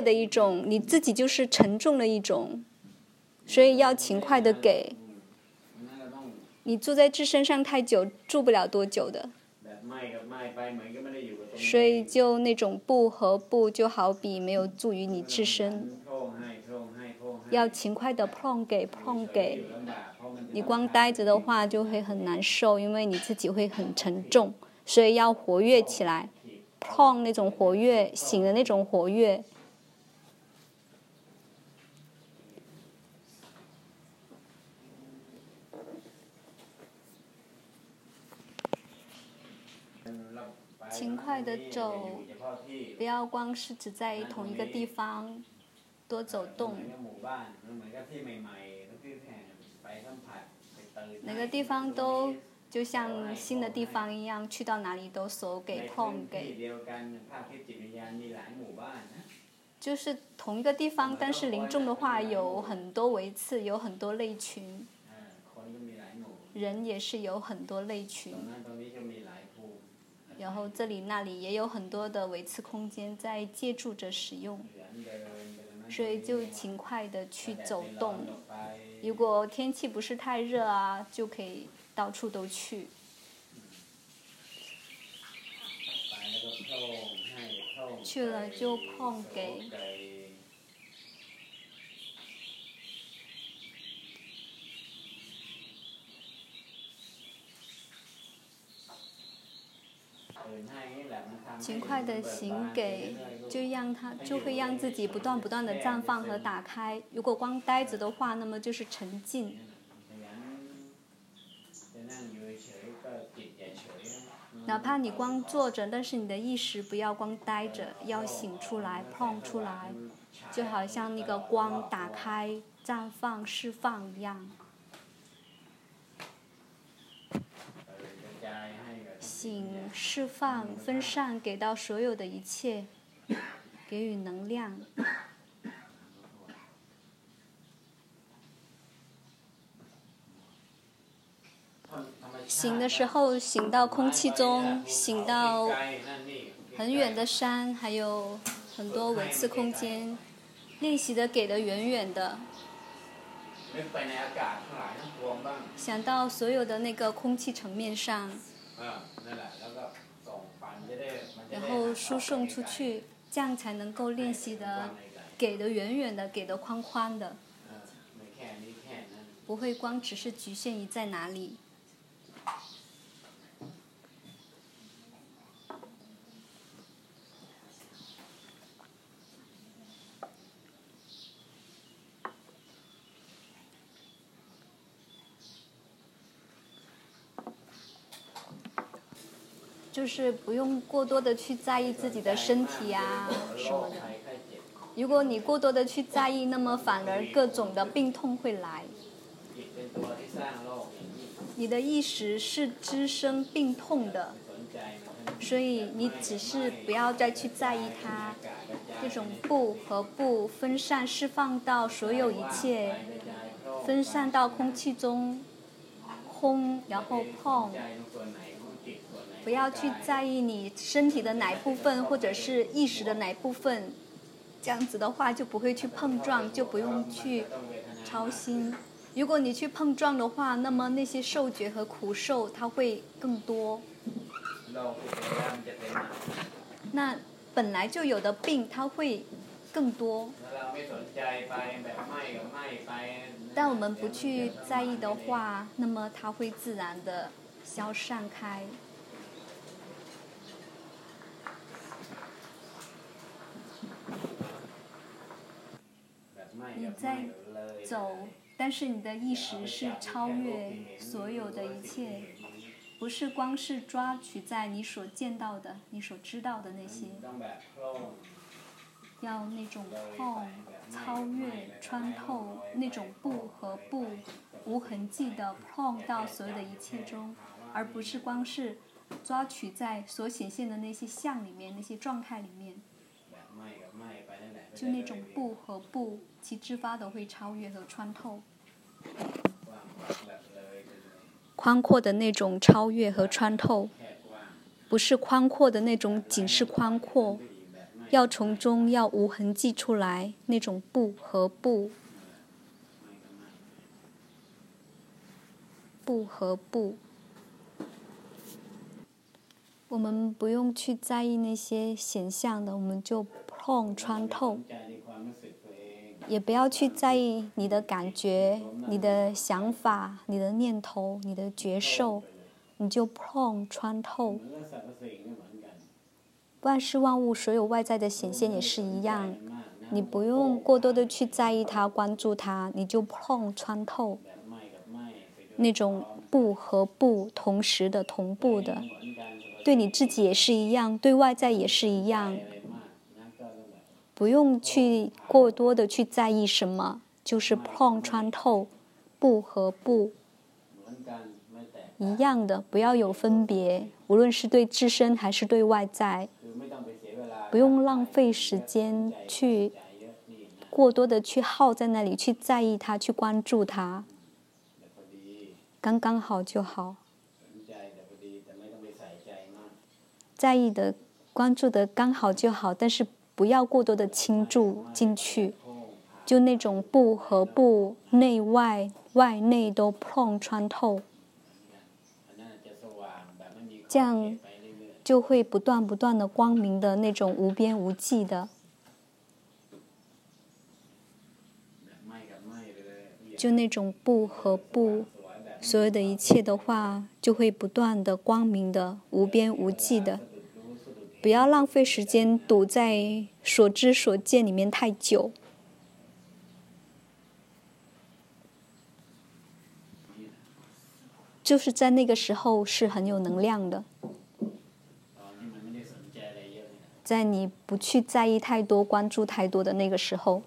的一种，你自己就是沉重的一种，所以要勤快的给。你住在自身上太久，住不了多久的。所以就那种不和不，就好比没有助于你自身。要勤快的碰给碰给，你光呆着的话就会很难受，因为你自己会很沉重，所以要活跃起来，碰那种活跃，醒的那种活跃。勤快的走，不要光是只在同一个地方。多走动。每个地方都就像新的地方一样，去到哪里都手给碰给。就是同一个地方，但是林中的话有很多维次，有很多类群。人也是有很多类群。然后这里那里也有很多的维次空间在借助着使用。所以就勤快的去走动，如果天气不是太热啊，就可以到处都去。去了就碰给。勤快的行给，就让它就会让自己不断不断的绽放和打开。如果光呆着的话，那么就是沉浸。哪怕你光坐着，但是你的意识不要光呆着，要醒出来，碰出来，就好像那个光打开、绽放、释放一样。请释放、分散，给到所有的一切，给予能量。醒的时候，醒到空气中，醒到很远的山，还有很多维次空间。练习的给的远远的，想到所有的那个空气层面上。然后输送出去，这样才能够练习的，给的远远的，给的宽宽的，不会光只是局限于在哪里。就是不用过多的去在意自己的身体呀什么的。如果你过多的去在意，那么反而各种的病痛会来。你的意识是滋生病痛的，所以你只是不要再去在意它。这种不和不分散释放到所有一切，分散到空气中，轰然后碰。不要去在意你身体的哪部分，或者是意识的哪部分，这样子的话就不会去碰撞，就不用去操心。如果你去碰撞的话，那么那些受觉和苦受它会更多。那本来就有的病，它会更多。但我们不去在意的话，那么它会自然的消散开。你在走，但是你的意识是超越所有的一切，不是光是抓取在你所见到的、你所知道的那些，要那种碰、超越、穿透那种不和不无痕迹的碰到所有的一切中，而不是光是抓取在所显现的那些相里面、那些状态里面。就那种不和不，其自发的会超越和穿透。宽阔的那种超越和穿透，不是宽阔的那种，仅是宽阔，要从中要无痕迹出来，那种不和不，不和不。我们不用去在意那些显象的，我们就碰穿透。也不要去在意你的感觉、你的想法、你的念头、你的觉受，你就碰穿透。万事万物，所有外在的显现也是一样，你不用过多的去在意它、关注它，你就碰穿透。那种不和不同时的同步的，对你自己也是一样，对外在也是一样。不用去过多的去在意什么，就是碰穿透，不和不一样的，不要有分别，无论是对自身还是对外在。不用浪费时间去过多的去耗在那里，去在意它，去关注它，刚刚好就好。在意的、关注的刚好就好，但是不要过多的倾注进去，就那种不和不、内外外内都碰穿透，这样。就会不断不断的光明的那种无边无际的，就那种不和不，所有的一切的话，就会不断的光明的无边无际的，不要浪费时间堵在所知所见里面太久，就是在那个时候是很有能量的。在你不去在意太多、关注太多的那个时候，